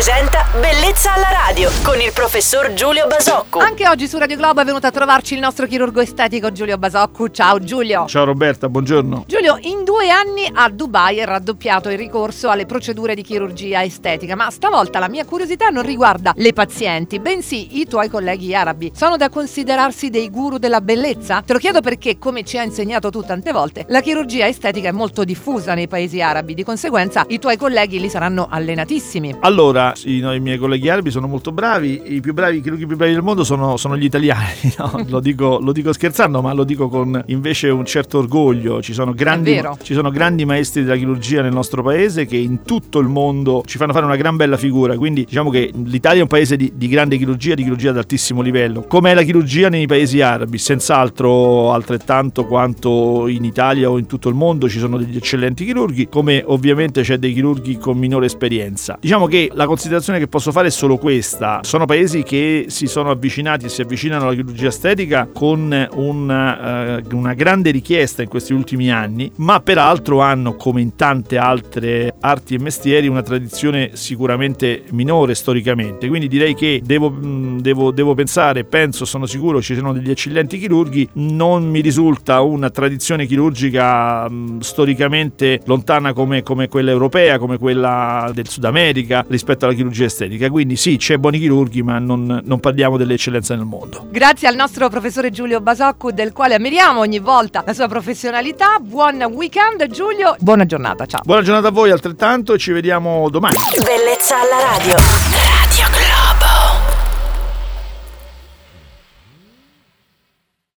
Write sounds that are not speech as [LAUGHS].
presenta Bellezza alla radio con il professor Giulio Basocco. Anche oggi su Radio Globo è venuto a trovarci il nostro chirurgo estetico Giulio Basocco. Ciao Giulio. Ciao Roberta, buongiorno. Giulio, in due anni a Dubai è raddoppiato il ricorso alle procedure di chirurgia estetica, ma stavolta la mia curiosità non riguarda le pazienti, bensì i tuoi colleghi arabi. Sono da considerarsi dei guru della bellezza? Te lo chiedo perché, come ci ha insegnato tu tante volte, la chirurgia estetica è molto diffusa nei paesi arabi, di conseguenza i tuoi colleghi li saranno allenatissimi. Allora, i, no, i miei colleghi arabi sono molto bravi, i più bravi, i chirurghi più bravi del mondo sono, sono gli italiani, [LAUGHS] no? lo, dico, lo, dico, scherzando, ma lo dico con invece un certo orgoglio. Ci sono, grandi, ci sono grandi maestri della chirurgia nel nostro paese che in tutto il mondo ci fanno fare una gran bella figura, quindi diciamo che l'Italia è un paese di, di grande chirurgia, di chirurgia ad altissimo livello. Com'è la chirurgia nei paesi arabi? Senz'altro altrettanto quanto in Italia o in tutto il mondo ci sono degli eccellenti chirurghi, come ovviamente c'è dei chirurghi con minore esperienza. Diciamo che la considerazione che posso fare è solo questa. Sono paesi che si sono avvicinati e si avvicinano alla chirurgia estetica con una, uh, una grande richiesta in questi ultimi anni, ma peraltro hanno, come in tante altre arti e mestieri, una tradizione sicuramente minore storicamente. Quindi direi che devo, devo, devo pensare, penso, sono sicuro ci sono degli eccellenti chirurghi. Non mi risulta una tradizione chirurgica mh, storicamente lontana come, come quella europea, come quella del Sud America rispetto alla chirurgia estetica. Quindi sì, c'è buoni chirurghi, ma non, non parliamo dell'eccellenza nel mondo. Grazie al nostro professore Giulio Basocco, del quale ammiriamo ogni volta la sua professionalità. Buon weekend Giulio, buona giornata, ciao. Buona giornata a voi altrettanto e ci vediamo domani. Bellezza alla radio.